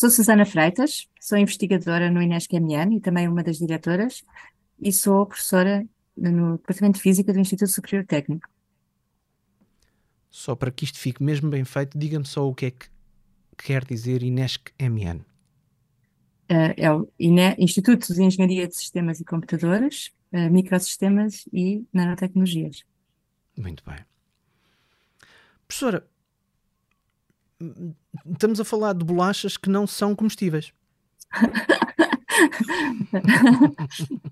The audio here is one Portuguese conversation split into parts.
Sou Susana Freitas, sou investigadora no INESC-MN e também uma das diretoras e sou professora no Departamento de Física do Instituto Superior Técnico. Só para que isto fique mesmo bem feito, diga-me só o que é que quer dizer INESC-MN. Uh, é o INE, Instituto de Engenharia de Sistemas e Computadoras, uh, Microsistemas e Nanotecnologias. Muito bem. Professora, estamos a falar de bolachas que não são comestíveis.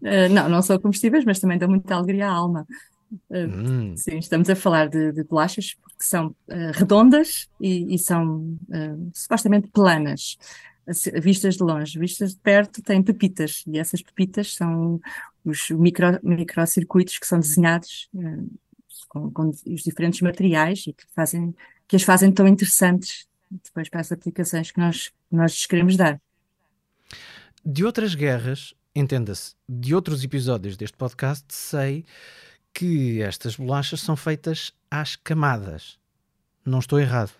uh, não, não são comestíveis, mas também dão muita alegria à alma. Uh, hum. Sim, estamos a falar de, de bolachas que são uh, redondas e, e são supostamente planas, vistas de longe. Vistas de perto têm pepitas, e essas pepitas são os micro, microcircuitos que são desenhados com, com os diferentes materiais e que fazem que as fazem tão interessantes depois para as aplicações que nós, nós queremos dar. De outras guerras, entenda-se, de outros episódios deste podcast, sei que estas bolachas são feitas às camadas. Não estou errado.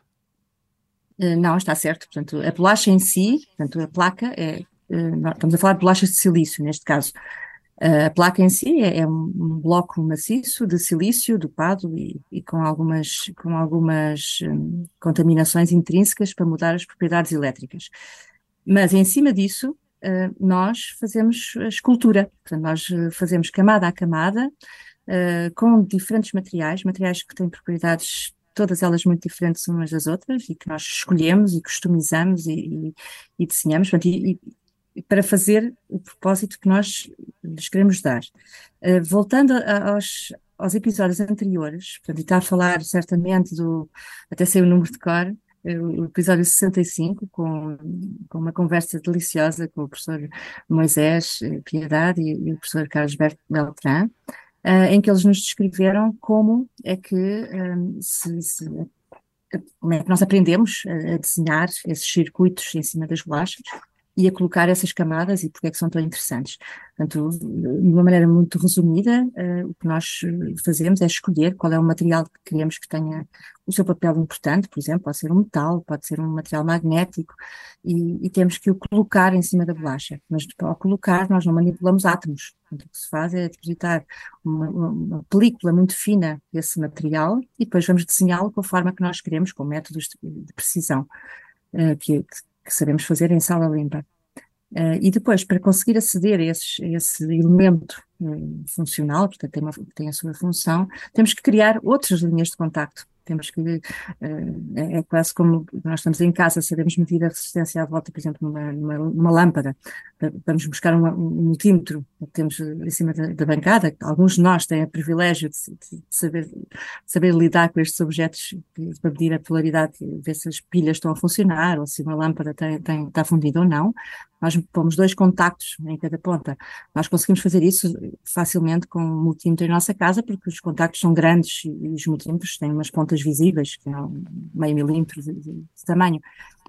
Uh, não, está certo. Portanto, a bolacha em si, portanto, a placa é. Uh, estamos a falar de bolachas de silício, neste caso. A placa em si é, é um bloco maciço de silício dopado e, e com algumas, com algumas um, contaminações intrínsecas para mudar as propriedades elétricas. Mas em cima disso, uh, nós fazemos a escultura, portanto, nós uh, fazemos camada a camada, uh, com diferentes materiais, materiais que têm propriedades todas elas muito diferentes umas das outras e que nós escolhemos e customizamos e, e, e desenhamos. Portanto, e, para fazer o propósito que nós lhes queremos dar. Uh, voltando a, aos, aos episódios anteriores, portanto, está a falar certamente do, até sei o número de cor, eh, o episódio 65, com, com uma conversa deliciosa com o professor Moisés eh, Piedade e, e o professor Carlos Beltrán, uh, em que eles nos descreveram como é que um, se, se, como é que nós aprendemos a desenhar esses circuitos em cima das bolachas e a colocar essas camadas e porque é que são tão interessantes. Portanto, de uma maneira muito resumida, uh, o que nós fazemos é escolher qual é o material que queremos que tenha o seu papel importante, por exemplo, pode ser um metal, pode ser um material magnético, e, e temos que o colocar em cima da bolacha. Mas ao colocar, nós não manipulamos átomos. Portanto, o que se faz é depositar uma, uma película muito fina desse material e depois vamos desenhá-lo com a forma que nós queremos, com métodos de, de precisão. Uh, que, que sabemos fazer em sala limpa. Uh, e depois, para conseguir aceder a, esses, a esse elemento uh, funcional, portanto tem, uma, tem a sua função, temos que criar outras linhas de contacto. Temos que, uh, é quase como nós estamos em casa, sabemos medir a resistência à volta, por exemplo, numa, numa, numa lâmpada. Vamos buscar um, um multímetro temos em cima da, da, bancada. Alguns de nós têm o privilégio de, de, saber, de saber lidar com estes objetos para medir a polaridade, ver se as pilhas estão a funcionar ou se uma lâmpada tem, tem, está fundida ou não nós pomos dois contactos em cada ponta. Nós conseguimos fazer isso facilmente com um multímetro em nossa casa, porque os contactos são grandes e os multímetros têm umas pontas visíveis, que é meio milímetro de, de tamanho.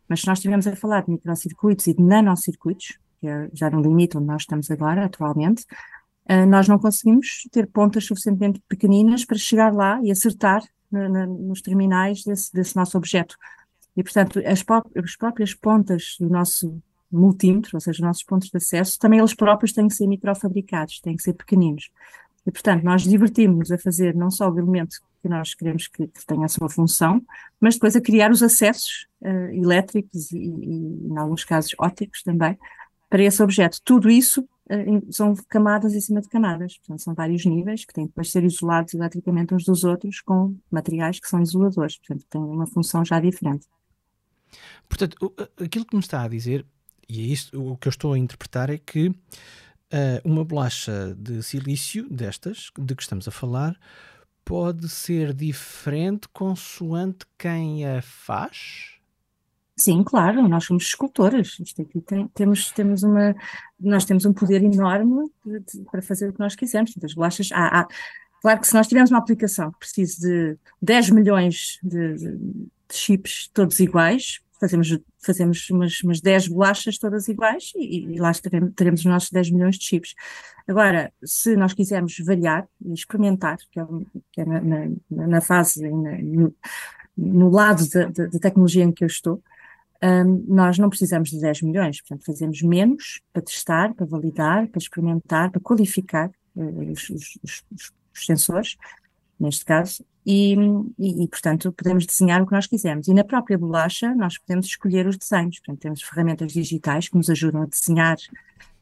Mas se nós estivermos a falar de microcircuitos e de nanocircuitos, que é já no limite onde nós estamos agora, atualmente, uh, nós não conseguimos ter pontas suficientemente pequeninas para chegar lá e acertar na, na, nos terminais desse, desse nosso objeto. E, portanto, as, as próprias pontas do nosso multímetro, ou seja, os nossos pontos de acesso, também eles próprios têm que ser microfabricados, têm que ser pequeninos. E, portanto, nós divertimos-nos a fazer não só o elemento que nós queremos que, que, tenha a sua função, mas depois a criar os acessos uh, elétricos e, e, em alguns casos, ópticos também, para esse objeto. Tudo isso uh, são camadas em cima de camadas, portanto, são vários níveis que têm depois ser isolados eletricamente uns dos outros com materiais que são isoladores, portanto, têm uma função já diferente. Portanto, aquilo que me está a dizer e é isso, o que eu estou a interpretar é que uh, uma bolacha de silício destas, de que estamos a falar, pode ser diferente consoante quem a faz? Sim, claro, nós somos escultoras. Isto aqui tem, temos, temos uma, nós temos um poder enorme de, de, para fazer o que nós quisermos. As bolachas, há, há, claro que se nós tivermos uma aplicação que precise de 10 milhões de, de chips todos iguais, fazemos, fazemos umas, umas 10 bolachas todas iguais e, e lá teremos, teremos, os nossos 10 milhões de chips. Agora, se nós quisermos variar e experimentar, que é, que é na, na, na, fase, na, no, no, lado da, tecnologia em que eu estou, um, nós não precisamos de 10 milhões, portanto, fazemos menos para testar, para validar, para experimentar, para qualificar uh, os, os, os, os, sensores, neste caso, e, e, e, portanto, podemos desenhar o que nós quisermos. E na própria bolacha, nós podemos escolher os desenhos, portanto, temos ferramentas digitais que nos ajudam a desenhar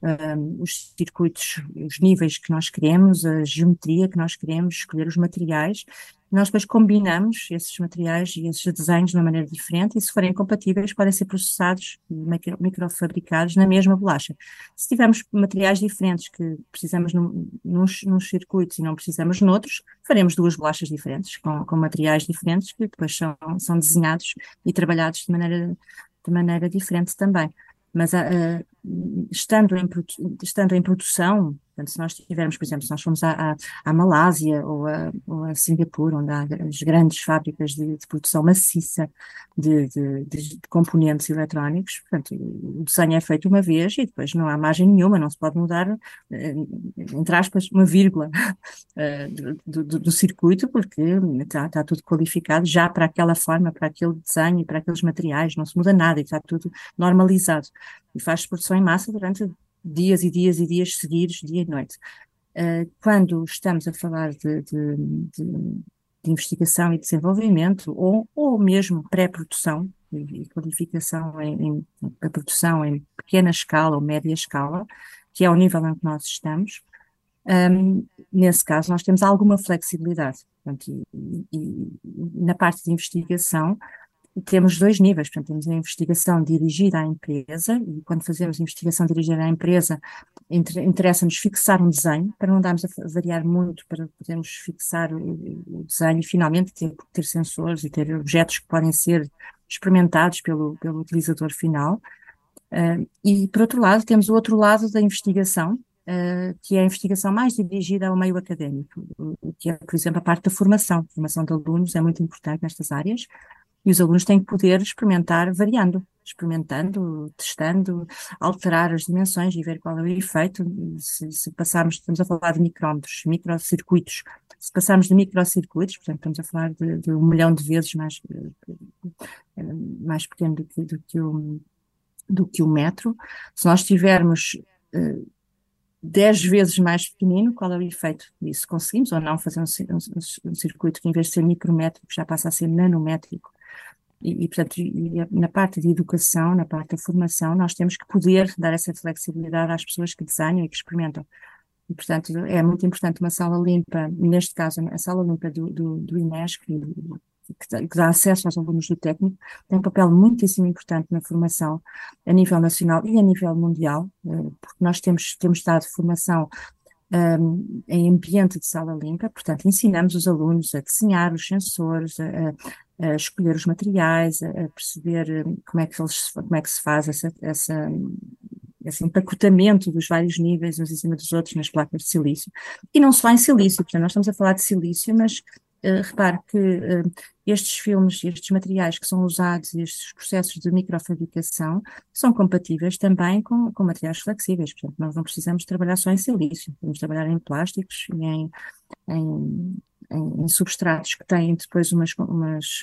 um, os circuitos, os níveis que nós queremos, a geometria que nós queremos, escolher os materiais nós depois combinamos esses materiais e esses desenhos de uma maneira diferente e se forem compatíveis podem ser processados, micro, microfabricados na mesma bolacha. Se tivermos materiais diferentes que precisamos num, nos, circuitos e não precisamos noutros, faremos duas bolachas diferentes, com, com materiais diferentes que depois são, são desenhados e trabalhados de maneira, de maneira diferente também. Mas uh, estando, em, estando em produção, Portanto, se nós tivermos, por exemplo, se nós formos à, à, à Malásia ou a, ou a, Singapura, onde há as grandes fábricas de, de produção maciça de, de, de, componentes eletrónicos, portanto, o desenho é feito uma vez e depois não há margem nenhuma, não se pode mudar, eh, entre aspas, uma vírgula eh, do, do, do circuito, porque está, está tudo qualificado já para aquela forma, para aquele desenho e para aqueles materiais, não se muda nada e está tudo normalizado. E faz produção em massa durante dias e dias e dias seguidos, dia e noite. Uh, quando estamos a falar de, de, de, de, investigação e desenvolvimento, ou, ou mesmo pré-produção e, qualificação em, em a produção em pequena escala ou média escala, que é o nível em que nós estamos, um, nesse caso nós temos alguma flexibilidade. Portanto, e, e, na parte de investigação, temos dois níveis, portanto, temos a investigação dirigida à empresa, e quando fazemos investigação dirigida à empresa, interessa-nos fixar um desenho, para não darmos a variar muito, para podermos fixar o, desenho e finalmente ter, ter, sensores e ter objetos que podem ser experimentados pelo, pelo utilizador final. Uh, e, por outro lado, temos o outro lado da investigação, uh, que é a investigação mais dirigida ao meio académico, que é, por exemplo, a parte da formação. A formação de alunos é muito importante nestas áreas, e os alunos têm que poder experimentar variando, experimentando, testando, alterar as dimensões e ver qual é o efeito. Se, se passarmos, estamos a falar de micrómetros, microcircuitos, se passarmos de microcircuitos, portanto, estamos a falar de, de um milhão de vezes mais, eh, mais pequeno do que, do que, o, do que o metro, se nós tivermos uh, 10 vezes mais pequenino, qual é o efeito disso? Conseguimos ou não fazer um, um, um circuito que, em vez de ser micrométrico, já passa a ser nanométrico? E, e, portanto, e na parte de educação, na parte da formação, nós temos que poder dar essa flexibilidade às pessoas que desenham e que experimentam. E, portanto, é muito importante uma sala limpa, neste caso, a sala limpa do, do, do que, dá acesso aos alunos do técnico, tem um papel muitíssimo importante na formação a nível nacional e a nível mundial, eh, porque nós temos, temos dado formação um, em ambiente de sala limpa, portanto, ensinamos os alunos a desenhar os sensores, a, a escolher os materiais, a, perceber hum, como é que, eles, como é que se faz essa, essa, esse empacotamento dos vários níveis uns em cima dos outros nas placas de silício. E não só em silício, portanto, nós estamos a falar de silício, mas uh, repare que uh, estes filmes, estes materiais que são usados, estes processos de microfabricação, são compatíveis também com, com materiais flexíveis. Portanto, nós não precisamos trabalhar só em silício, podemos trabalhar em plásticos e em, em em, em, substratos que têm depois umas, umas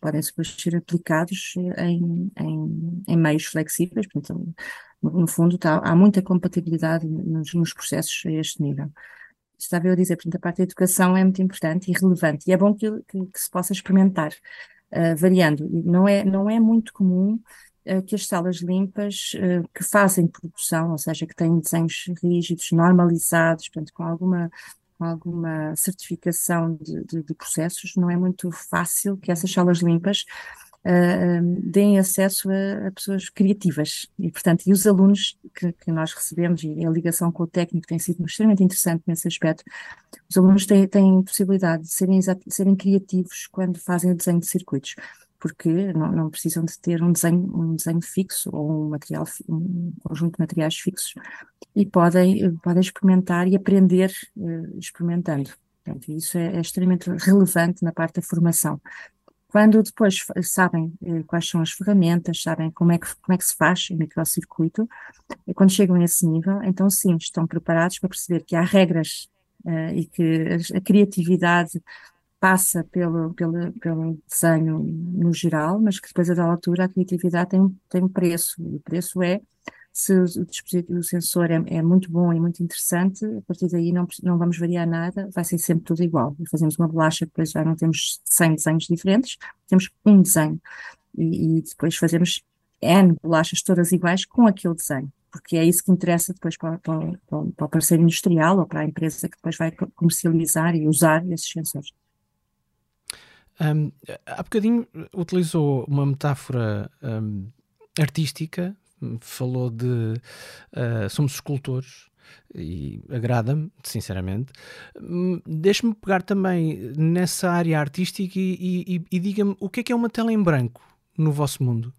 podem depois ser aplicados em, em, em meios flexíveis, portanto, no, fundo tá, há muita compatibilidade nos, nos, processos a este nível. Estava eu a dizer, portanto, a parte da educação é muito importante e relevante, e é bom que, que, que se possa experimentar, uh, variando. Não é, não é muito comum uh, que as salas limpas uh, que fazem produção, ou seja, que têm desenhos rígidos, normalizados, portanto, com alguma alguma certificação de, de, de, processos, não é muito fácil que essas salas limpas uh, deem acesso a, a, pessoas criativas. E, portanto, e os alunos que, que, nós recebemos, e a ligação com o técnico tem sido extremamente interessante nesse aspecto, os alunos têm, têm possibilidade de serem, serem criativos quando fazem o desenho de circuitos porque não, não, precisam de ter um desenho, um desenho fixo ou um material, um conjunto de materiais fixos e podem, podem experimentar e aprender uh, experimentando. Portanto, isso é, é, extremamente relevante na parte da formação. Quando depois sabem uh, quais são as ferramentas, sabem como é que, como é que se faz o microcircuito, e quando chegam a esse nível, então sim, estão preparados para perceber que há regras uh, e que a criatividade passa pelo, pelo, pelo desenho no geral, mas que depois a da altura a criatividade tem, tem um preço, e o preço é se o dispositivo, o sensor é, é, muito bom e muito interessante, a partir daí não, não vamos variar nada, vai ser sempre tudo igual. Fazemos uma bolacha, depois já não temos 100 desenhos diferentes, temos um desenho. E, e depois fazemos N bolachas todas iguais com aquele desenho porque é isso que interessa depois para, para, para, o parceiro industrial ou para a empresa que depois vai comercializar e usar esses sensores. Um, há bocadinho utilizou uma metáfora um, artística, falou de uh, somos escultores e agrada-me, sinceramente. Hum, deixe-me pegar também nessa área artística e, e, e diga-me o que é que é uma tela em branco no vosso mundo?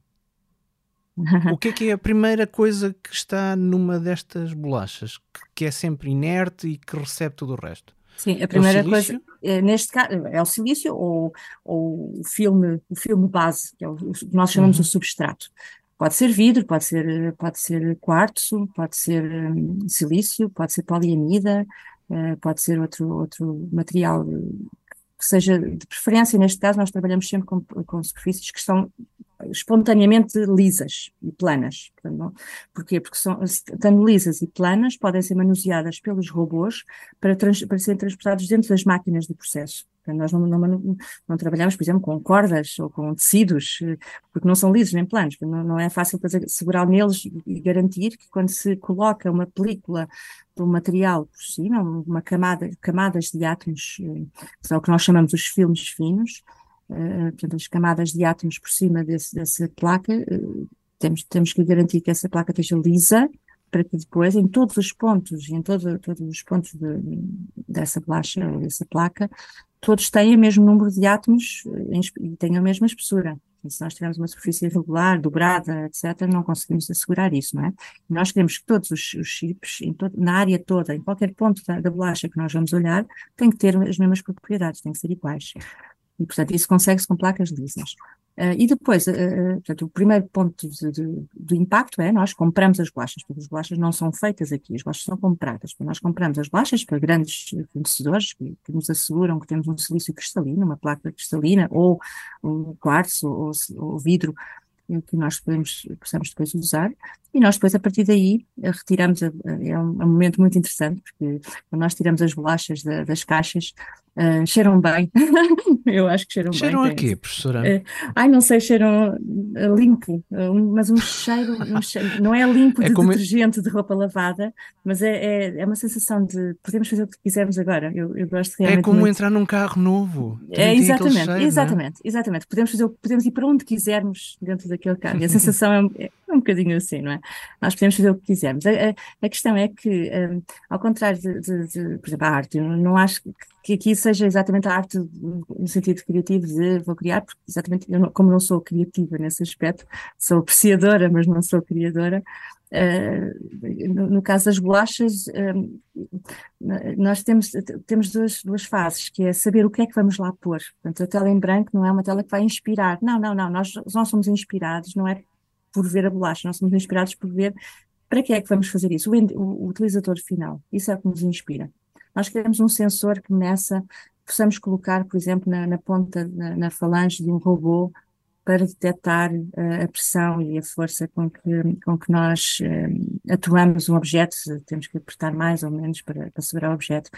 o que é que é a primeira coisa que está numa destas bolachas, que, que é sempre inerte e que recebe tudo o resto? Sim, a primeira é coisa, é, neste caso, é o silício ou, ou o filme, o filme base, que é o, que nós chamamos uhum. de substrato. Pode ser vidro, pode ser, pode ser quartzo, pode ser um, silício, pode ser poliamida, uh, pode ser outro, outro material que seja de preferência. Neste caso, nós trabalhamos sempre com, com superfícies que são espontaneamente lisas e planas. Porquê? Porque são, estando lisas e planas, podem ser manuseadas pelos robôs para, trans, para serem transportados dentro das máquinas de processo. Nós não, não, não, trabalhamos, por exemplo, com cordas ou com tecidos, porque não são lisos nem planos. Não, não é fácil fazer, segurar neles e garantir que quando se coloca uma película do material por cima, uma camada, camadas de átomos, eh, que são o que nós chamamos os filmes finos, uh, portanto, as camadas de átomos por cima desse, dessa placa, uh, temos, temos que garantir que essa placa esteja lisa, para que depois, em todos os pontos, em todo, todos os pontos de, dessa dessa placa, todos têm o mesmo número de átomos e têm a mesma espessura. E se nós tivermos uma superfície irregular, dobrada, etc., não conseguimos assegurar isso, não é? Nós queremos que todos os, os chips, todo, na área toda, em qualquer ponto da, da bolacha que nós vamos olhar, têm que ter as mesmas propriedades, têm que ser iguais. E, portanto, isso consegue-se com placas lisas. Uh, e depois, uh, portanto, o primeiro ponto de, de, de, impacto é nós compramos as bolachas, porque as bolachas não são feitas aqui, as bolachas são compradas. Nós compramos as bolachas para grandes fornecedores que, que, nos asseguram que temos um silício cristalino, uma placa cristalina, ou um quartzo, ou, ou vidro, que nós podemos, possamos depois usar, e nós depois, a partir daí, retiramos, a, é um, é um momento muito interessante, porque quando nós tiramos as bolachas da, das caixas, Uh, cheiram bem. eu acho que cheiram, cheiram bem. Cheiram a quê, professora? Uh, ai, não sei, cheiram uh, limpo, um, mas um cheiro, um cheiro, não é limpo é de detergente de roupa lavada, mas é, é, é, uma sensação de podemos fazer o que quisermos agora. Eu, eu gosto realmente. É como muito. entrar num carro novo. É exatamente, cheiro, é? exatamente, é? exatamente. Podemos fazer podemos ir para onde quisermos dentro daquele carro. E a sensação é, é um bocadinho assim, não é? Nós podemos fazer o que quisermos. A, a, a questão é que, um, ao contrário de, de, de, por exemplo, a arte, eu não acho que que aqui seja exatamente a arte no sentido criativo de vou criar, porque exatamente eu não, como não sou criativa nesse aspecto, sou apreciadora, mas não sou criadora. Uh, no, no, caso das bolachas, uh, nós temos, temos duas, duas fases, que é saber o que é que vamos lá pôr. Portanto, a tela em branco não é uma tela que vai inspirar. Não, não, não, nós não somos inspirados, não é por ver a bolacha, nós somos inspirados por ver para que é que vamos fazer isso, o, o utilizador final, isso é o que nos inspira. Nós queremos um sensor que nessa possamos colocar, por exemplo, na, na ponta, na, na, falange de um robô para detectar uh, a pressão e a força com que, com que nós uh, atuamos um objeto, temos que apertar mais ou menos para, para segurar o objeto.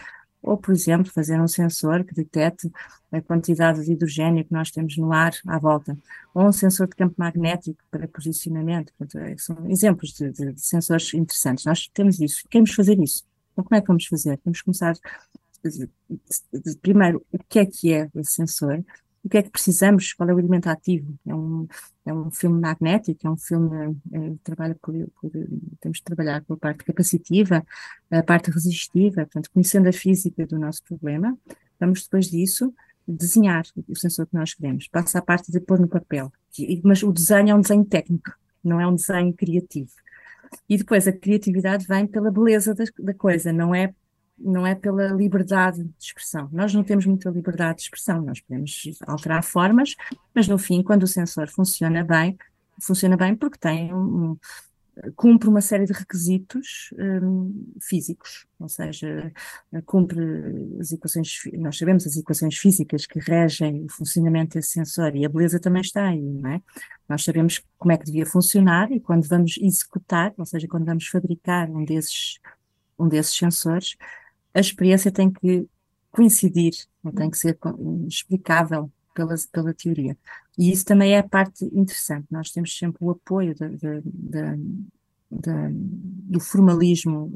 Ou, por exemplo, fazer um sensor que detecte a quantidade de hidrogênio que nós temos no ar à volta. Ou um sensor de campo magnético para posicionamento. Portanto, é, são exemplos de, de, de sensores interessantes. Nós temos isso, queremos fazer isso. Então, como é que vamos fazer? Vamos começar, primeiro, o que é que é esse sensor? O que é que precisamos? Qual é o elemento ativo? É um, é um filme magnético, é um filme é, trabalha por, por, temos de trabalhar com a parte capacitiva, a parte resistiva, portanto, conhecendo a física do nosso problema, vamos depois disso desenhar o sensor que nós queremos. Passa a parte de pôr no papel, mas o desenho é um desenho técnico, não é um desenho criativo. E depois a criatividade vem pela beleza da, da coisa, não é não é pela liberdade de expressão. Nós não temos muita liberdade de expressão, nós podemos alterar formas, mas no fim, quando o sensor funciona bem, funciona bem porque tem um, cumpre uma série de requisitos um, físicos, ou seja, cumpre as equações, nós sabemos as equações físicas que regem o funcionamento desse sensor e a beleza também está aí, não é? Nós sabemos como é que devia funcionar e quando vamos executar, ou seja, quando vamos fabricar um desses, um desses sensores, a experiência tem que coincidir, tem que ser explicável pela, pela teoria. E isso também é a parte interessante. Nós temos sempre o apoio de, de, de, do formalismo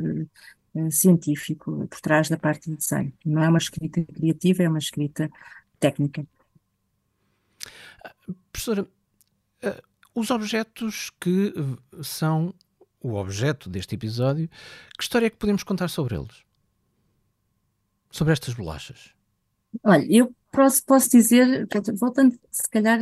uh, científico por trás da parte de desenho. Não é uma escrita criativa, é uma escrita técnica. Professora, uh, os objetos que são o objeto deste episódio, que história é que podemos contar sobre eles? sobre estas bolachas? Olha, eu posso, posso dizer, voltando se calhar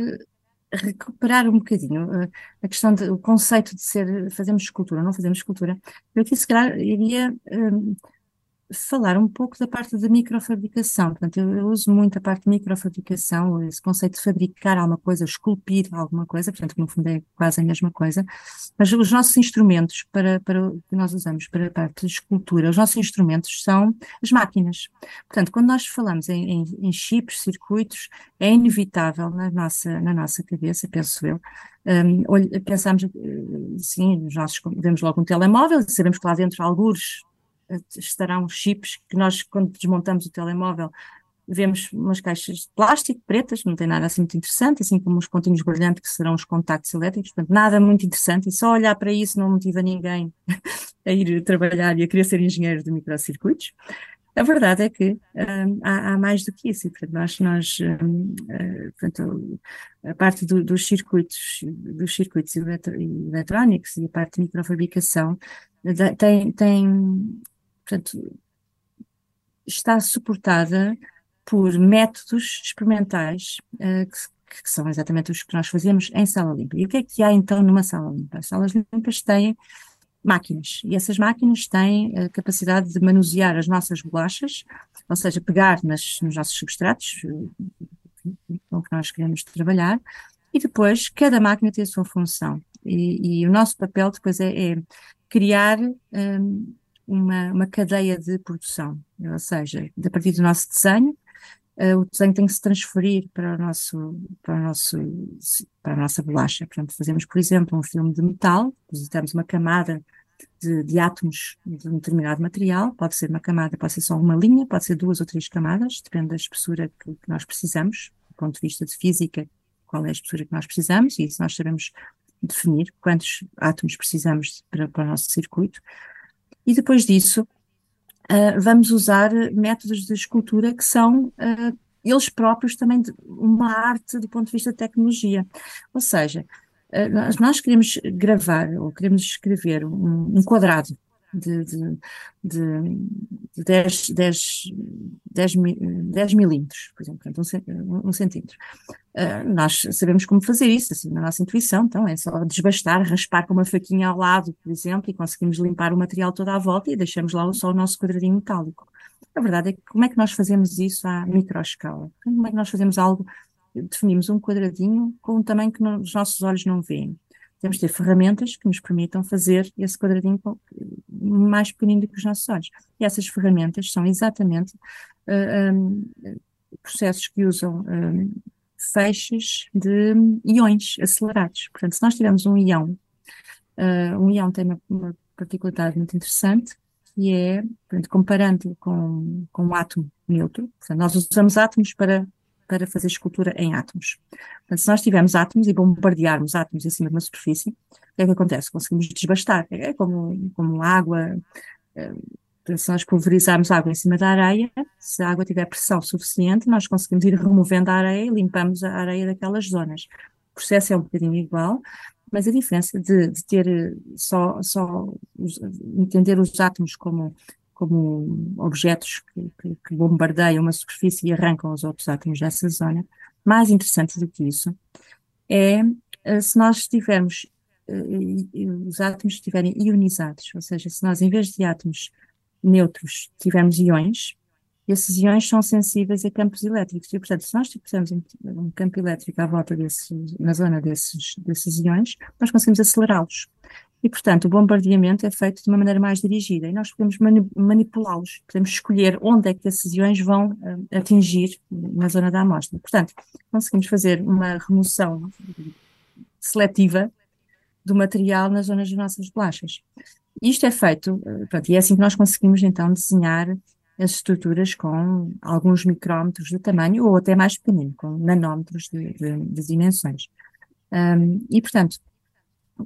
recuperar um bocadinho uh, a questão do conceito de ser, fazemos escultura, não fazemos escultura, eu aqui se calhar iria uh, falar um pouco da parte da microfabricação. Portanto, eu, eu, uso muito a parte de microfabricação, esse conceito de fabricar alguma coisa, esculpir alguma coisa, portanto, no fundo é quase a mesma coisa. Mas os nossos instrumentos para, para que nós usamos para a parte de escultura, os nossos instrumentos são as máquinas. Portanto, quando nós falamos em, em, em chips, circuitos, é inevitável na nossa, na nossa cabeça, penso eu, um, pensamos, eh, sim, nós vemos logo um telemóvel sabemos que lá dentro há alguns estarão chips que nós, quando desmontamos o telemóvel, vemos umas caixas de plástico pretas, não tem nada assim muito interessante, assim como uns pontinhos brilhantes que serão os contactos elétricos, portanto, nada muito interessante, e só olhar para isso não motiva ninguém a ir trabalhar e a querer ser engenheiro de microcircuitos. A verdade é que um, há, há, mais do que isso, e portanto, nós, nós um, uh, portanto, a parte do, dos circuitos, dos circuitos eletrónicos e a parte de microfabricação tem, tem portanto, está suportada por métodos experimentais uh, que, que, são exatamente os que nós fazemos em sala limpa. E o que é que há então numa sala limpa? As salas limpas têm máquinas e essas máquinas têm a capacidade de manusear as nossas bolachas, ou seja, pegar nas, nos nossos substratos eh, com que nós queremos trabalhar e depois cada máquina tem a sua função. E, e o nosso papel depois é, é criar um, uma, uma cadeia de produção, ou seja, a partir do nosso desenho, uh, o desenho tem que se transferir para o nosso, para o nosso, para a nossa bolacha. Portanto, fazemos, por exemplo, um filme de metal, depositamos uma camada de, de, átomos de um determinado material, pode ser uma camada, pode ser só uma linha, pode ser duas ou três camadas, depende da espessura que, que nós precisamos, do ponto de vista de física, qual é a espessura que nós precisamos, e isso nós sabemos definir quantos átomos precisamos para, para o nosso circuito. E depois disso, uh, vamos usar métodos de escultura que são uh, eles próprios também uma arte do ponto de vista de tecnologia. Ou seja, uh, nós, nós, queremos gravar ou queremos escrever um, um quadrado de, de, de, de 10, 10, 10, 10 milímetros, por exemplo, um, um centímetro. Uh, nós sabemos como fazer isso, assim, na nossa intuição, então é só desbastar, raspar com uma faquinha ao lado, por exemplo, e conseguimos limpar o material todo à volta e deixamos lá só o nosso quadradinho metálico. A verdade é que como é que nós fazemos isso à microescala? Como é que nós fazemos algo, definimos um quadradinho com um tamanho que não, os nossos olhos não veem? Temos de ter ferramentas que nos permitam fazer esse quadradinho mais pequenino do que os nossos olhos. E essas ferramentas são exatamente uh, um, processos que usam um, feixes de iões acelerados. Portanto, se nós tivermos um ião, uh, um ião tem uma, uma, particularidade muito interessante, que é, portanto, comparando com, com um átomo neutro, portanto, nós usamos átomos para para fazer escultura em átomos. Portanto, se nós tivermos átomos e bombardearmos átomos em cima de uma superfície, o que é que acontece? Conseguimos desbastar. É como, como água. Eh, se nós pulverizarmos água em cima da areia, se a água tiver pressão suficiente, nós conseguimos ir removendo a areia e limpamos a areia daquelas zonas. O processo é um bocadinho igual, mas a diferença de, de ter só, só entender os átomos como como objetos que, que, que, bombardeiam uma superfície e arrancam os outros átomos dessa zona. Mais interessante do que isso é eh, se nós tivermos eh, os átomos estiverem ionizados, ou seja, se nós em vez de átomos neutros tivermos íons, esses íons são sensíveis a campos elétricos. E, portanto, se nós tivermos um campo elétrico à volta desses, na zona desses, desses íons, nós conseguimos acelerá-los. E, portanto, o bombardeamento é feito de uma maneira mais dirigida e nós podemos manipulá-los, podemos escolher onde é que esses iões vão uh, atingir na zona da amostra. Portanto, conseguimos fazer uma remoção seletiva do material nas zonas das nossas bolachas. Isto é feito, pronto, e é assim que nós conseguimos então desenhar as estruturas com alguns micrómetros de tamanho ou até mais pequenino, com nanómetros de, de, de dimensões. Um, e, portanto,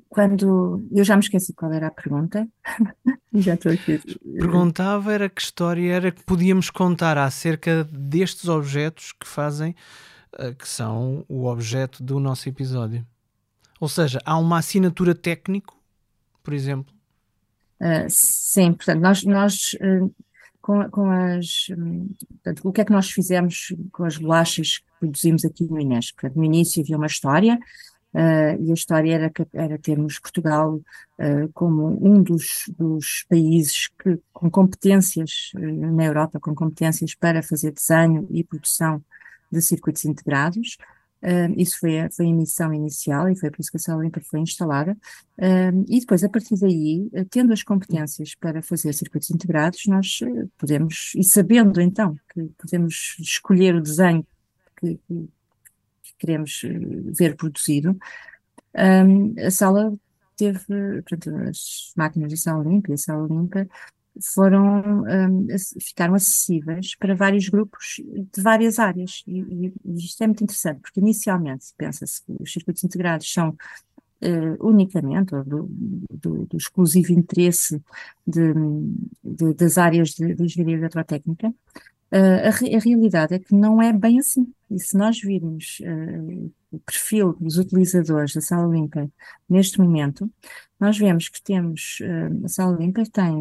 quando. Eu já me esqueci qual era a pergunta. já estou aqui. Perguntava era que história era que podíamos contar acerca destes objetos que fazem, eh, que são o objeto do nosso episódio. Ou seja, há uma assinatura técnico, por exemplo? Uh, sim, portanto, nós, nós uh, com, com as. Um, portanto, o que é que nós fizemos com as bolachas que produzimos aqui no Inés? Portanto, no início havia uma história, e a história era, era termos Portugal uh, como um dos, dos países que, com competências uh, na Europa, com competências para fazer desenho e produção de circuitos integrados. isso foi a, foi a missão inicial e foi por isso que a Sala foi instalada. e depois, a partir daí, tendo as competências para fazer circuitos integrados, nós podemos, e sabendo então que podemos escolher o desenho que, que queremos eh, ver produzido. Um, a sala teve, portanto, as máquinas da sala limpa e a sala limpa foram, um, ficaram acessíveis para vários grupos de várias áreas. E, e isto é muito interessante, porque inicialmente pensa-se que os circuitos integrados são uh, unicamente, ou do, do, do, exclusivo interesse de, de, das áreas de, de engenharia eletrotécnica, Uh, a, a, realidade é que não é bem assim. E se nós virmos uh, o perfil dos utilizadores da Sala Limpa neste momento, nós vemos que temos, uh, a Sala Limpa tem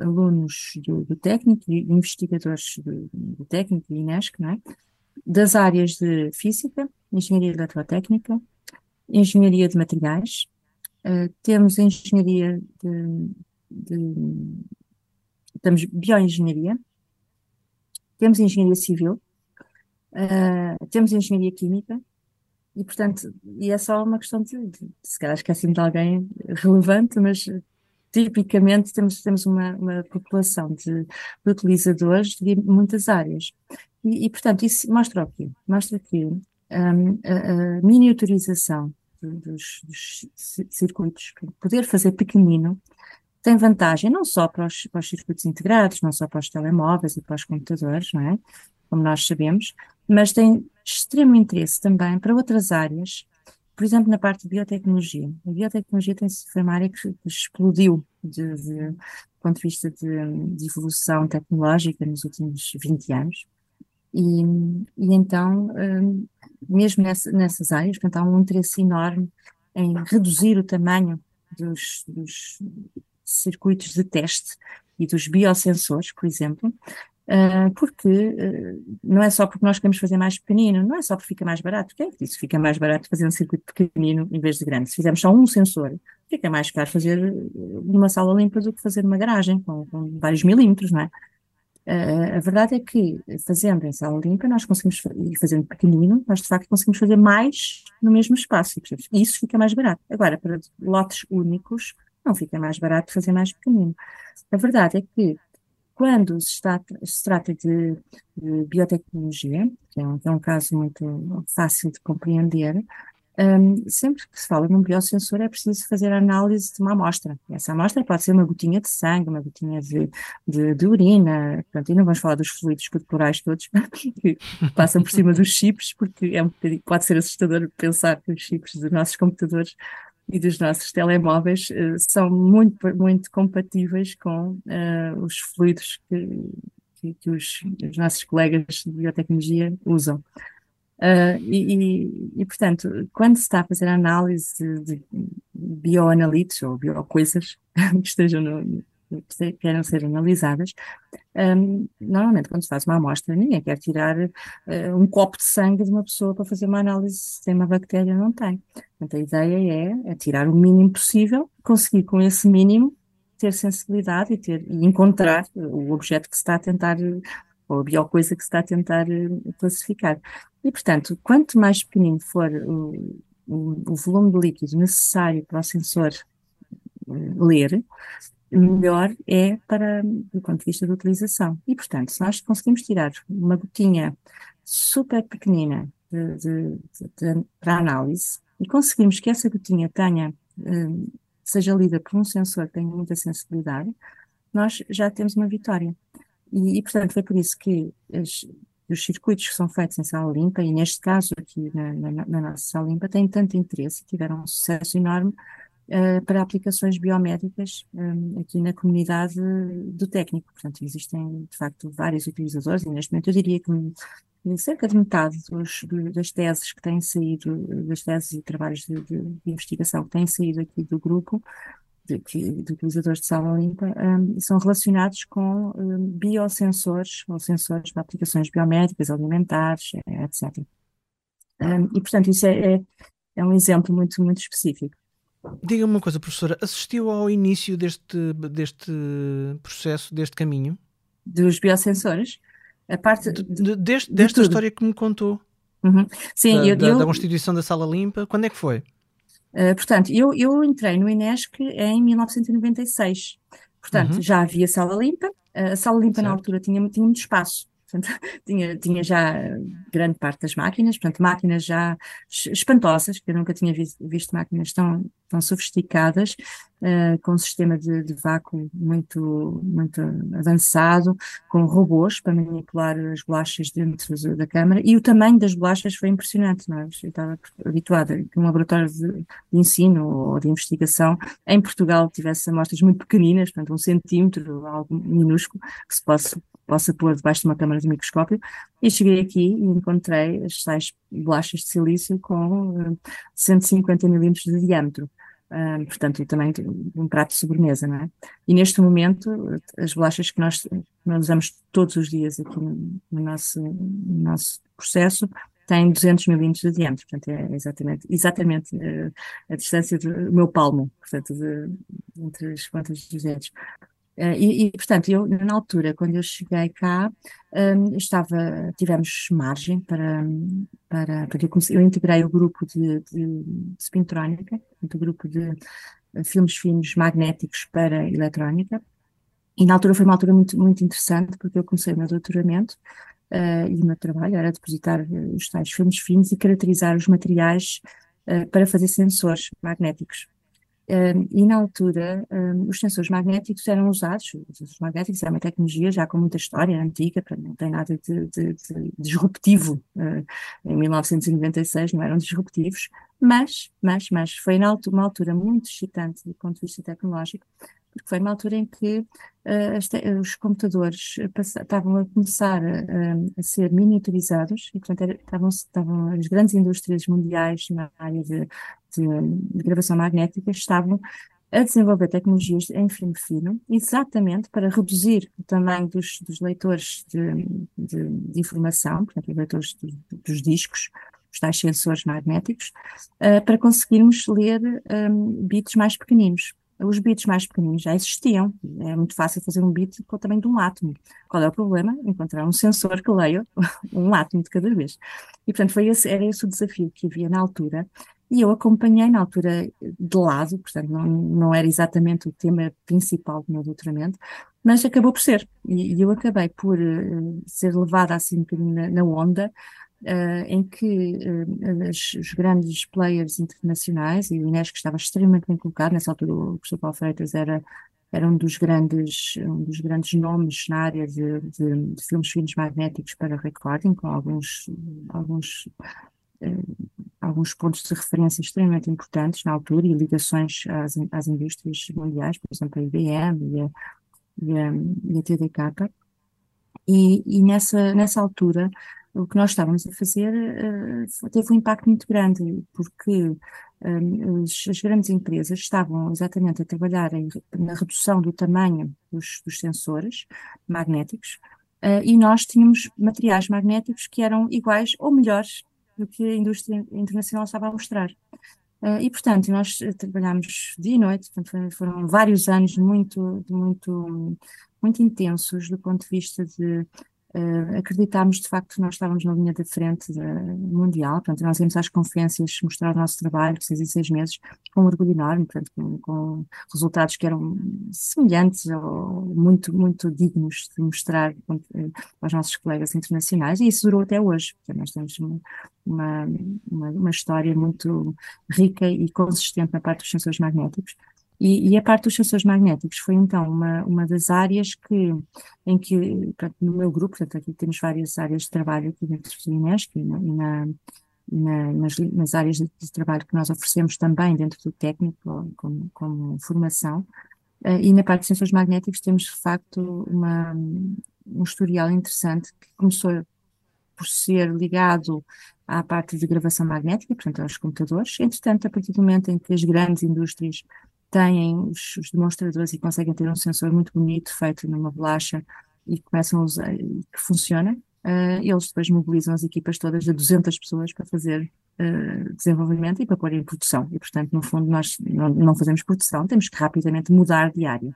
alunos do, do técnico investigadores do, do técnico e INESC, é? das áreas de Física, Engenharia Eletrotécnica, Engenharia de Materiais, temos Engenharia de, de temos Bioengenharia, temos engenharia civil, uh, temos engenharia química, e portanto, e é só uma questão de, de, se calhar esqueci-me de alguém relevante, mas tipicamente temos, temos uma, uma população de, de, utilizadores de muitas áreas. E, e, portanto, isso mostra o quê? Mostra que um, a, a, miniaturização dos, dos circuitos, poder fazer pequenino, tem vantagem não só para os, para os circuitos integrados, não só para os telemóveis e para os computadores, não é? Como nós sabemos, mas tem extremo interesse também para outras áreas, por exemplo, na parte de biotecnologia. A biotecnologia tem foi uma área que explodiu de, de, do ponto de vista de, de, evolução tecnológica nos últimos 20 anos. E, e então, hum, mesmo nessa, nessas áreas, portanto, há um interesse enorme em reduzir o tamanho dos, dos, circuitos de teste e dos biosensores, por exemplo, uh, porque uh, não é só porque nós queremos fazer mais pequenino, não é só porque fica mais barato. Quem é que disse fica mais barato fazer um circuito pequenino em vez de grande? Se fizermos só um sensor, fica mais caro fazer numa sala limpa do que fazer numa garagem com, com vários milímetros, não é? A verdade é que, fazendo em sala limpa, nós conseguimos, e fazendo pequenino, nós de facto conseguimos fazer mais no mesmo espaço, e, isso fica mais barato. Agora, para lotes únicos, não fica mais barato fazer mais pequenino. A verdade é que quando se, está, se trata de, de biotecnologia, que é, um, que é, um, caso muito fácil de compreender, um, sempre que se fala num biosensor é preciso fazer a análise de uma amostra. Essa amostra pode ser uma gotinha de sangue, uma gotinha de, de, de urina, portanto, e não vamos falar dos fluidos corporais todos que passam por cima dos chips, porque é um pode ser assustador pensar que os chips dos nossos computadores e dos nossos telemóveis uh, são muito, muito compatíveis com uh, os fluidos que, que, que os, os, nossos colegas de biotecnologia usam. Uh, e, e, e, portanto, quando se está a fazer análise de, bioanalitos ou biocoisas que estejam no, que queiram ser analisadas, um, normalmente quando se faz uma amostra, ninguém quer tirar uh, um copo de sangue de uma pessoa para fazer uma análise se tem uma bactéria ou não tem. Portanto, a ideia é, é tirar o mínimo possível, conseguir com esse mínimo ter sensibilidade e, ter, e encontrar o objeto que se está a tentar, ou a biocoisa que se está a tentar uh, classificar. E, portanto, quanto mais pequenino for o, o, o volume de líquido necessário para o sensor ler, melhor é para do ponto de vista da utilização. E, portanto, se nós conseguimos tirar uma gotinha super pequenina de, de, de, para análise e conseguimos que essa gotinha tenha, hum, seja lida por um sensor que tenha muita sensibilidade, nós já temos uma vitória. E, e portanto, foi por isso que as, os circuitos que são feitos em sala limpa, e neste caso aqui na, na, na nossa sala limpa, têm tanto interesse e tiveram um sucesso enorme uh, para aplicações biomédicas um, aqui na comunidade do técnico. Portanto, existem de facto vários utilizadores, e neste momento eu diria que cerca de metade dos, das teses que têm saído, das teses e trabalhos de, de, de investigação que têm saído aqui do grupo, de, de utilizadores de sala limpa, um, são relacionados com um, biosensores, ou sensores para aplicações biomédicas, alimentares, etc. Um, e, portanto, isso é, é, é um exemplo muito, muito específico. Diga-me uma coisa, professora, assistiu ao início deste, deste processo, deste caminho? Dos biosensores? A parte de, de, deste, desta história que me contou. Uhum. Sim, da, eu, da, eu, da constituição da sala limpa, quando é que foi? Uh, portanto, eu, eu entrei no INESC em 1996. Portanto, uhum. já havia sala limpa. Uh, a sala limpa certo. na altura tinha, tinha muito espaço. Portanto, tinha, tinha já grande parte das máquinas, portanto, máquinas já espantosas, que eu nunca tinha visto, visto máquinas tão, tão sofisticadas, uh, com um sistema de, de, vácuo muito, muito avançado, com robôs para manipular as bolachas dentro da câmara, e o tamanho das bolachas foi impressionante, não é? Eu estava habituada que um laboratório de, de ensino ou de investigação em Portugal tivesse amostras muito pequeninas, portanto, um centímetro, algo minúsculo, que se possa possa pôr debaixo de uma câmara de microscópio, e cheguei aqui e encontrei as tais bolachas de silício com uh, 150 milímetros de diâmetro. Uh, portanto, também um prato de sobremesa, não é? E neste momento, as bolachas que nós, nós usamos todos os dias aqui no, no nosso, no nosso processo têm 200 milímetros de diâmetro, portanto é exatamente, exatamente uh, a distância do meu palmo, portanto, de, entre as pontas dos dedos. Uh, e, e, portanto, eu, na altura, quando eu cheguei cá, um, estava, tivemos margem para, para, para eu, comecei, eu integrei o grupo de, de, de spintrónica, o grupo de uh, filmes finos magnéticos para eletrónica, e na altura foi uma altura muito, muito interessante, porque eu comecei o meu doutoramento, uh, e o meu trabalho era depositar os tais filmes finos e caracterizar os materiais para fazer sensores magnéticos. E na altura, os sensores magnéticos eram usados, os sensores magnéticos é uma tecnologia já com muita história, antiga, não tem nada de, de, de disruptivo. Uh, em 1996 não eram disruptivos, mas, mas, mas foi na altura, uma altura muito excitante do ponto de vista tecnológico, porque foi uma altura em que uh, os computadores estavam a começar a, a, ser miniaturizados, e portanto estavam, as grandes indústrias mundiais na área de, de, de gravação magnética estavam a desenvolver tecnologias em filme fino, exatamente para reduzir o tamanho dos, dos leitores de, de, de, informação, portanto, leitores dos discos, os tais sensores magnéticos, uh, para conseguirmos ler um, bits mais pequeninos os bits mais pequeninos já existiam. É muito fácil fazer um bit com o tamanho de um átomo. Qual é o problema? Encontrar um sensor que leia um átomo de cada vez. E, portanto, foi esse, era esse o desafio que havia na altura. E eu acompanhei na altura de lado, portanto, não, não era exatamente o tema principal do meu doutoramento, mas acabou por ser. E, e eu acabei por uh, ser levada assim um bocadinho na, na onda, uh, em que uh, os, os, grandes players internacionais, e o Inés que estava extremamente bem colocado, nessa altura o Paulo Freitas era, era um dos grandes, um dos grandes nomes na área de, de, de filmes finos magnéticos para recording, com alguns, alguns uh, alguns pontos de referência extremamente importantes na altura e ligações às, às indústrias mundiais, por exemplo, a IBM e a, e a, e a TDK. E, e, nessa, nessa altura o que nós estávamos a fazer uh, teve um impacto muito grande, porque as, as, grandes empresas estavam exatamente a trabalhar em, na redução do tamanho dos, dos sensores magnéticos, uh, e nós tínhamos materiais magnéticos que eram iguais ou melhores do que a indústria internacional estava a mostrar. Uh, e, portanto, nós trabalhámos dia e noite, portanto, foram vários anos muito, muito, muito intensos do ponto de vista de uh, acreditámos de facto que nós estávamos na linha da frente da, mundial, portanto, nós íamos às conferências mostrar o nosso trabalho, seis em seis meses, com um orgulho enorme, portanto, com, com, resultados que eram semelhantes ou muito, muito dignos de mostrar aos nossos colegas internacionais, e isso durou até hoje. Portanto, nós temos uma, uma, uma história muito rica e consistente na parte dos sensores magnéticos. E, e, a parte dos sensores magnéticos foi então uma, uma das áreas que, em que, portanto, no meu grupo, portanto, aqui temos várias áreas de trabalho aqui dentro do Unesco e, na, e na, na, nas, nas, áreas de, de, trabalho que nós oferecemos também dentro do técnico, como, como formação. Uh, e na parte de sensores magnéticos temos, de facto, uma, um historial interessante que começou por ser ligado à parte de gravação magnética, portanto, aos computadores. Entretanto, a partir do momento em que as grandes indústrias têm os, os, demonstradores e conseguem ter um sensor muito bonito feito numa bolacha e começam a usar, que funciona, uh, eles depois mobilizam as equipas todas de 200 pessoas para fazer uh, desenvolvimento e para pôr em produção. E, portanto, no fundo, nós não, não fazemos produção, temos que rapidamente mudar de área.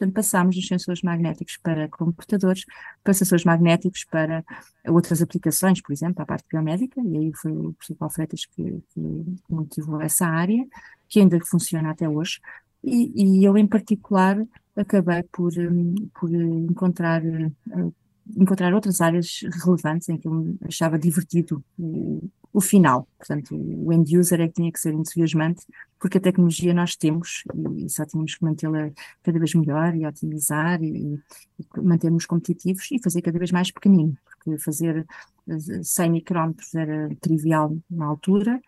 Portanto, passámos dos sensores magnéticos para computadores, para sensores magnéticos para outras aplicações, por exemplo, a parte biomédica, e aí foi o professor Paulo Freitas que, que motivou essa área, que ainda funciona até hoje, e, e eu, em particular, acabei por, hum, por encontrar, hum, encontrar outras áreas relevantes em que eu achava divertido o, o final. Portanto, o end user é que tinha que ser entusiasmante, porque a tecnologia nós temos e, só tínhamos que mantê-la cada vez melhor e otimizar e, e mantermos competitivos e fazer cada vez mais pequenino, porque fazer 100 eh, micrómetros era trivial na altura,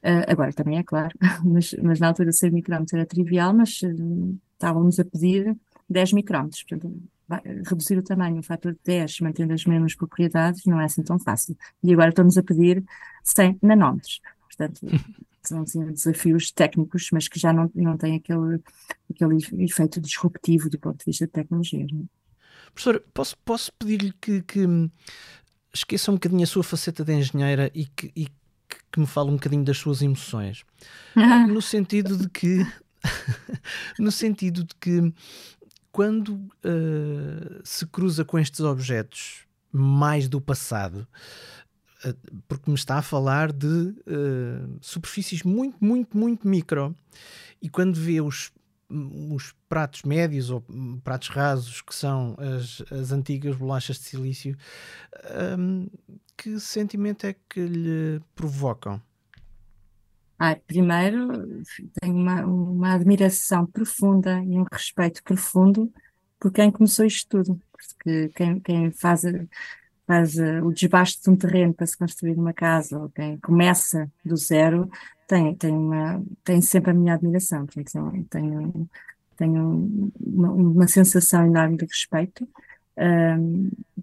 Uh, agora também é claro, mas, mas na altura 100 micrómetros era trivial, mas uh, estávamos a pedir 10 micrómetros. Portanto, reduzir o tamanho um fator de 10, mantendo as mesmas propriedades, não é assim tão fácil. E agora estamos a pedir 100 nanómetros. Portanto, são assim, desafios técnicos, mas que já não, não têm aquele, aquele efeito disruptivo do ponto de vista de tecnologia. Não? É? Professor, posso, posso pedir-lhe que, que esqueça um bocadinho a sua faceta de engenheira e que, e que me fale um bocadinho das suas emoções. No sentido de que. no sentido de que quando uh, se cruza com estes objetos mais do passado, porque me está a falar de uh, superfícies muito, muito, muito micro, e quando vê os, os pratos médios ou pratos rasos, que são as, as antigas bolachas de silício, um, que sentimento é que lhe provocam? Ah, primeiro, tenho uma, uma admiração profunda e um respeito profundo por quem começou isto tudo, porque quem, quem faz, faz o desbaste de um terreno para se construir uma casa, ou quem começa do zero, tem, tem, uma, tem sempre a minha admiração, tenho, tenho, tenho uma, uma sensação enorme de respeito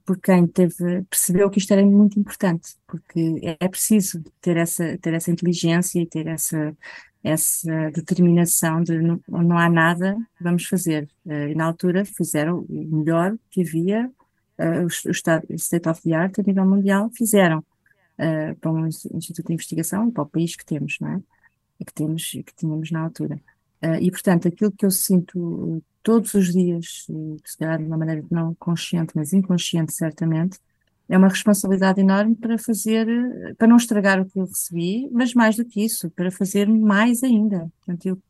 por quem teve, percebeu que isto era muito importante, porque é, é preciso ter essa, ter essa inteligência e ter essa, essa determinação de não, não há nada, vamos fazer. Uh, e na altura fizeram o melhor que havia, uh, o, o, State of the Art a nível mundial, fizeram uh, para um instituto de investigação e para o país que temos, não é? Que temos que tínhamos na altura. e portanto, aquilo que eu sinto todos os dias, se calhar de uma maneira não consciente, mas inconsciente certamente, é uma responsabilidade enorme para fazer, para não estragar o que eu recebi, mas mais do que isso, para fazer mais ainda. Portanto, eu,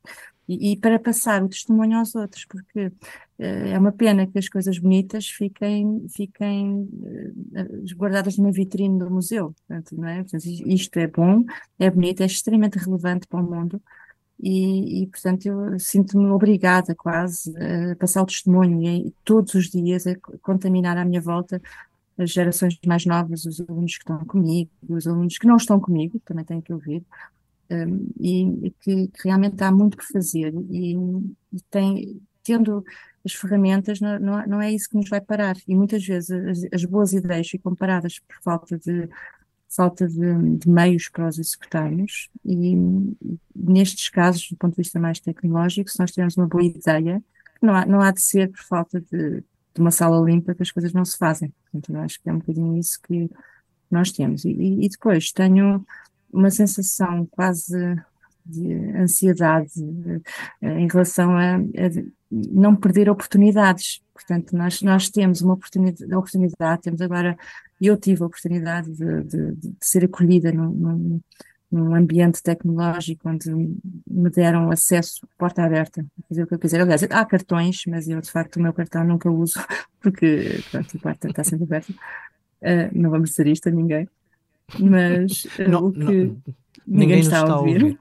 e, e, para passar o testemunho aos outros, porque uh, é uma pena que as coisas bonitas fiquem, fiquem uh, guardadas numa vitrine do museu. Portanto, não é? Portanto, isto é bom, é bonito, é extremamente relevante para o mundo e, e portanto, eu sinto-me obrigada quase a passar o testemunho e todos os dias a contaminar à minha volta as gerações mais novas, os alunos que estão comigo, os alunos que não estão comigo, também têm que ouvir, um, e, e que, que, realmente há muito por fazer e, e tem, tendo as ferramentas não, não, não, é isso que nos vai parar e muitas vezes as, as boas ideias ficam paradas por falta de falta de, de, meios para os executarmos e nestes casos, do ponto de vista mais tecnológico, se nós tivermos uma boa ideia, não há, não há de ser por falta de, de uma sala limpa que as coisas não se fazem. Então, acho que é um bocadinho isso que nós temos. E, e depois tenho uma sensação quase de ansiedade eh, em relação a, a não perder oportunidades. Portanto, nós, nós temos uma oportunidade, oportunidade, temos agora, eu tive a oportunidade de, de, de ser acolhida num, num, ambiente tecnológico onde me deram acesso, porta aberta, fazer o que eu quiser. Aliás, há cartões, mas eu de facto o meu cartão nunca uso, porque pronto, a porta está sempre aberta. Uh, não vamos dizer isto a ninguém, mas uh, não, o que não, ninguém está, está a ouvir. A, ouvir.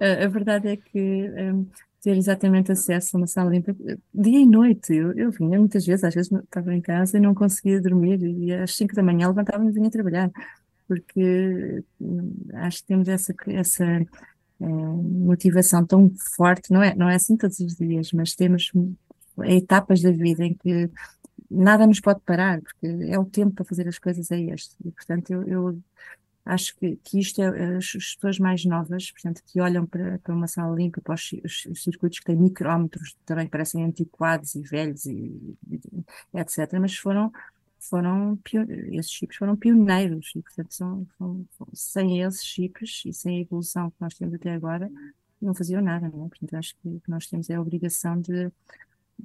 a, a, verdade é que um, ter exatamente acesso a uma sala limpa dia e noite. Eu, eu vinha muitas vezes, às vezes estava em casa e não conseguia dormir, e às 5 da manhã levantava-me e vinha trabalhar, porque hum, acho que temos essa, essa é, motivação tão forte, não é, não é assim todos os dias, mas temos etapas da vida em que nada nos pode parar, porque é o tempo para fazer as coisas é este. E, portanto, eu, eu acho que, que isto é as, pessoas mais novas, portanto, que olham para, para uma sala limpa, para os, os, os, circuitos que têm micrómetros, também parecem antiquados e velhos, e, e etc. Mas foram, foram esses chips foram pioneiros e, portanto, são, são, sem esses chips e sem a evolução que nós temos até agora, não faziam nada, não é? Portanto, acho que, que nós temos é a obrigação de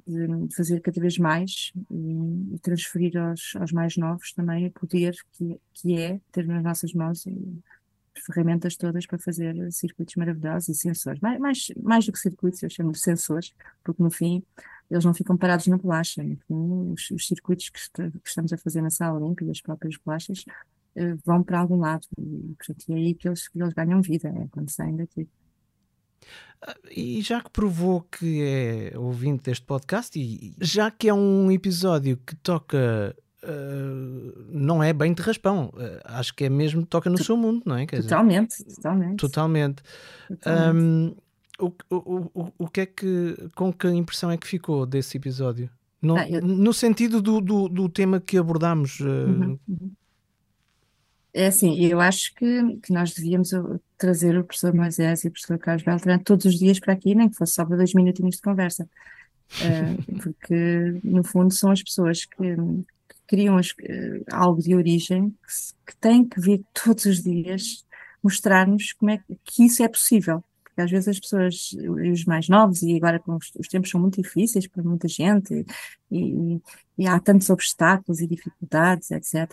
de fazer cada vez mais e, transferir aos, aos, mais novos também o poder que, que é ter nas nossas mãos as ferramentas todas para fazer circuitos maravilhosos e sensores. Mais, mais, mais do que circuitos, eu chamo de sensores, porque no fim eles não ficam parados na bolacha. No fim, os, os circuitos que, que, estamos a fazer na sala limpa e as próprias bolachas uh, vão para algum lado e, portanto, é aí que eles, que eles ganham vida, é quando saem daqui. E já que provou que é ouvinte deste podcast, e já que é um episódio que toca. Uh, não é bem de raspão, uh, acho que é mesmo toca no seu mundo, não é? Quer totalmente, dizer, totalmente. Totalmente. totalmente. Um, o, o, o, o que é que. Com que impressão é que ficou desse episódio? No, ah, eu... no sentido do, do, do, tema que abordámos. Uh... Uhum, uhum. É assim, eu acho que, que nós devíamos trazer o professor Moisés e o professor Carlos Beltrán todos os dias para aqui, nem que fosse só para dois minutinhos de conversa, uh, porque no fundo são as pessoas que, que criam as, uh, algo de origem que, que têm que vir todos os dias mostrar-nos como é que isso é possível. Porque às vezes as pessoas, os mais novos, e agora com os, os tempos são muito difíceis para muita gente, e, e, e há tantos obstáculos e dificuldades, etc.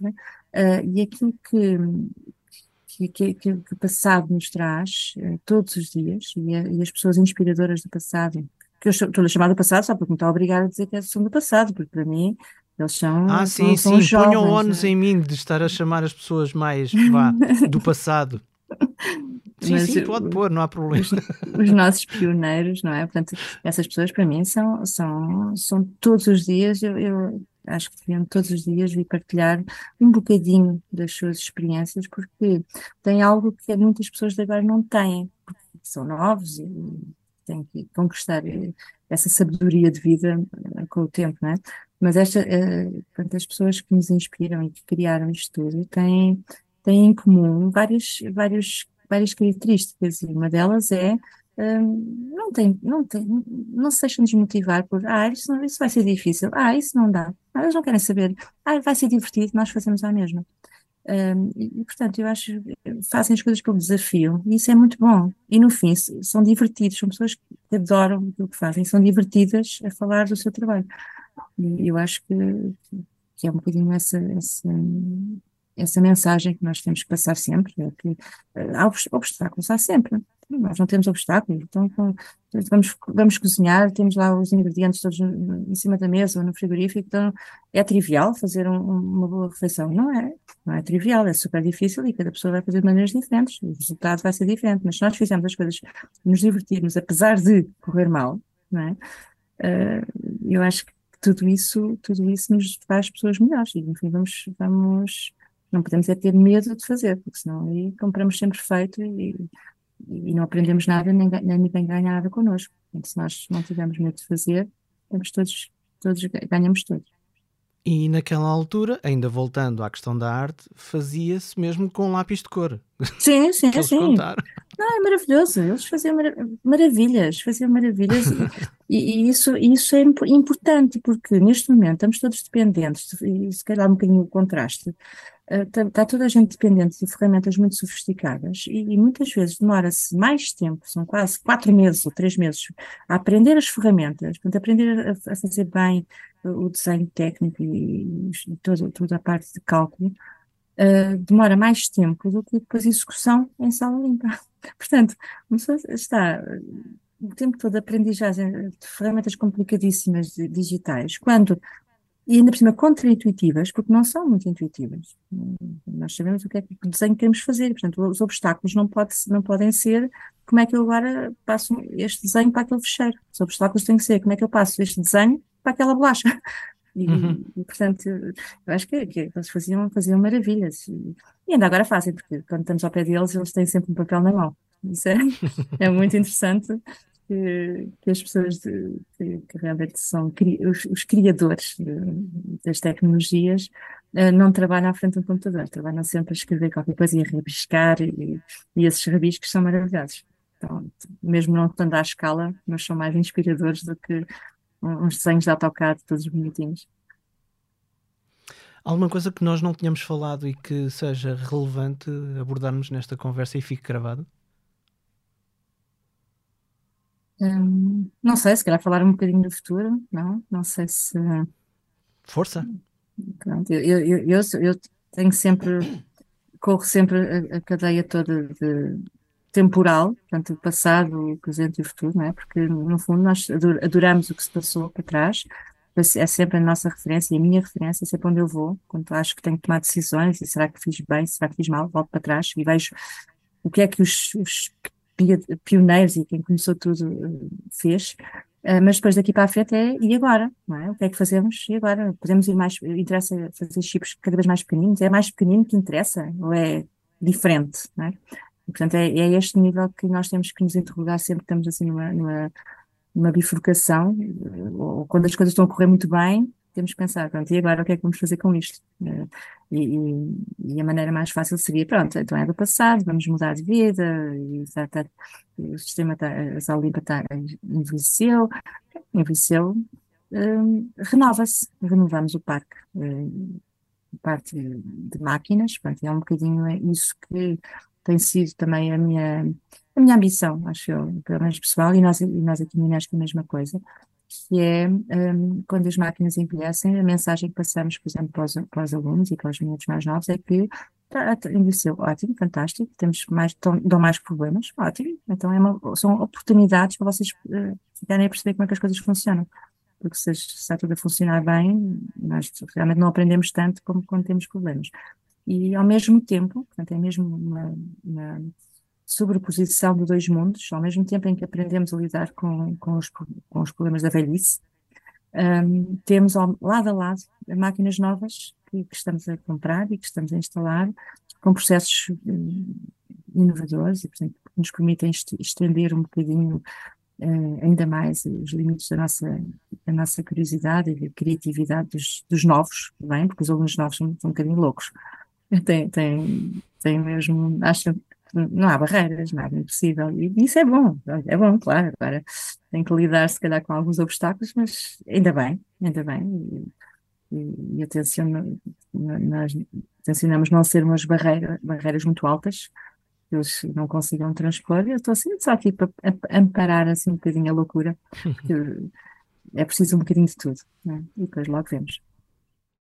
Uh, e aquilo que, que, que, que, o passado nos traz uh, todos os dias, e, a, e, as pessoas inspiradoras do passado, que eu estou a chamar do passado só porque me está obrigada a dizer que são do passado, porque para mim eles são. Ah, sim, são, sim, ponham ónus é? em mim de estar a chamar as pessoas mais vá, do passado. Sim, Mas, sim, pode pôr, não há problema. Os, os, nossos pioneiros, não é? Portanto, essas pessoas para mim são, são, são todos os dias, eu, eu acho que deviam todos os dias vir partilhar um bocadinho das suas experiências, porque tem algo que muitas pessoas de agora não têm, porque são novos e têm que conquistar essa sabedoria de vida eh, com o tempo, não é? Mas esta, uh, portanto, as pessoas que nos inspiram e que criaram isto tudo têm, têm em comum várias, várias, várias características, e uma delas é Hum, não tem, não tem, não se deixam desmotivar por, ah, isso, não, isso vai ser difícil, ah, isso não dá, ah, eles não querem saber, ah, vai ser divertido, nós fazemos a mesma. Um, e, portanto, eu acho fazem as coisas pelo desafio, e isso é muito bom. E no fim, são divertidos, são pessoas que adoram o que fazem, são divertidas a falar do seu trabalho. E eu acho que, que é um bocadinho essa, essa, essa mensagem que nós temos que passar sempre: é que uh, há obstáculos, há sempre nós não temos obstáculos, então vamos, vamos cozinhar, temos lá os ingredientes todos em cima da mesa ou no frigorífico, então é trivial fazer um, uma boa refeição. Não é, não é trivial, é super difícil e cada pessoa vai fazer de maneiras diferentes, o resultado vai ser diferente, mas se nós fizermos as coisas, nos divertirmos, apesar de correr mal, não é? Uh, eu acho que tudo isso, tudo isso nos faz pessoas melhores e, enfim, vamos, vamos, não podemos é ter medo de fazer, porque senão aí compramos sempre feito e e não aprendemos nada, nem, nem ninguém ganha nada connosco. Se nós não tivermos medo de fazer, temos todos, todos ganhamos todos. E naquela altura, ainda voltando à questão da arte, fazia-se mesmo com lápis de cor. Sim, sim, sim. Contaram. Não, é maravilhoso. Eles faziam marav maravilhas, faziam maravilhas. e, e, isso, isso é importante, porque neste momento estamos todos dependentes, e se calhar um bocadinho o contraste, está toda a gente dependente de ferramentas muito sofisticadas e, e muitas vezes demora-se mais tempo, são quase quatro meses ou três meses, a aprender as ferramentas, portanto, aprender a, a fazer bem o desenho técnico e, e toda, toda a parte de cálculo, uh, demora mais tempo do que depois a execução em sala limpa. Portanto, está o tempo todo aprendizagem de ferramentas complicadíssimas digitais, quando e ainda por cima contra-intuitivas, porque não são muito intuitivas. Nós sabemos o que é que o desenho queremos fazer, portanto, os obstáculos não, pode, não podem ser como é que eu agora passo este desenho para aquele fecheiro. Os obstáculos têm que ser como é que eu passo este desenho para aquela bolacha. E, uhum. e portanto, eu acho que, que, eles faziam, faziam maravilhas. E, e, ainda agora fazem, porque quando estamos ao pé deles, eles têm sempre um papel na mão. Isso é, é muito interessante que, que as pessoas de, que, realmente são cri, os, os, criadores de, das tecnologias uh, não trabalham à frente de um computador, trabalham sempre a escrever qualquer coisa e a rabiscar e, e esses rabiscos são maravilhosos. Então, mesmo não estando à escala, mas são mais inspiradores do que uns desenhos de AutoCAD todos bonitinhos. Alguma coisa que nós não tínhamos falado e que seja relevante abordarmos nesta conversa e fique gravado? Hum, não sei, se calhar falar um bocadinho do futuro, não? Não sei se. Força! Pronto, eu, eu, eu, eu tenho sempre, corro sempre a, a, cadeia toda de temporal, portanto, o passado, o presente e o futuro, não é? Porque, no fundo, nós adoramos o que se passou para trás, é sempre a nossa referência e a minha referência, é sempre onde eu vou, quando acho que tenho que tomar decisões, e será que fiz bem, será que fiz mal, volto para trás e vejo o que é que os, os pioneiros e quem começou tudo eh, fez, uh, mas depois daqui para a frente é e agora, é? O que é que fazemos e agora? Podemos ir mais, interessa fazer chips cada vez mais pequeninos? É mais pequenino que interessa ou é diferente, é? E, portanto, é, é este nível que nós temos que nos interrogar sempre que estamos assim numa, numa, numa bifurcação, ou quando as coisas estão a correr muito bem, temos que pensar, pronto, e agora o que é que vamos fazer com isto? Eh, e, e, e, a maneira mais fácil seria, pronto, então é do passado, vamos mudar de vida, e tá, tá, o sistema, tá, a limpa tá, envelheceu, envelheceu, um, renova-se, renovamos o parque, um, parte de máquinas, pronto, é um bocadinho isso que tem sido também a minha, a minha ambição, acho eu, pelo menos pessoal, e nós, e nós aqui no Inesc a mesma coisa, que é um, quando as máquinas envelhecem, a mensagem que passamos, por exemplo, para os, para os alunos e para os miúdos mais novos é que tá, tá, envelheceu, ótimo, fantástico, temos mais, dão mais problemas, ótimo, então é uma, são oportunidades para vocês uh, ficarem a perceber como é que as coisas funcionam. Porque se, se está tudo a funcionar bem, nós realmente não aprendemos tanto como quando temos problemas. E ao mesmo tempo, portanto, é mesmo uma, uma sobreposição de dois mundos, ao mesmo tempo em que aprendemos a lidar com, com, os, com os problemas da velhice, um, temos ao, lado a lado máquinas novas que, que, estamos a comprar e que estamos a instalar, com processos um, inovadores e, portanto, que nos permitem estender um bocadinho uh, ainda mais os limites da nossa, da nossa curiosidade e da criatividade dos, dos novos, bem, porque os alunos novos são, são um bocadinho loucos. Tem, tem, tem mesmo, acho não há barreiras, nada é impossível. E isso é bom, é bom, claro. Agora tem que lidar, se calhar, com alguns obstáculos, mas ainda bem, ainda bem. E, e, e nós tencionamos não ser umas barreiras, barreiras muito altas, que eles não consigam transpor. Eu estou assim, só aqui para amparar assim um bocadinho a loucura, porque é preciso um bocadinho de tudo, é? e depois logo vemos.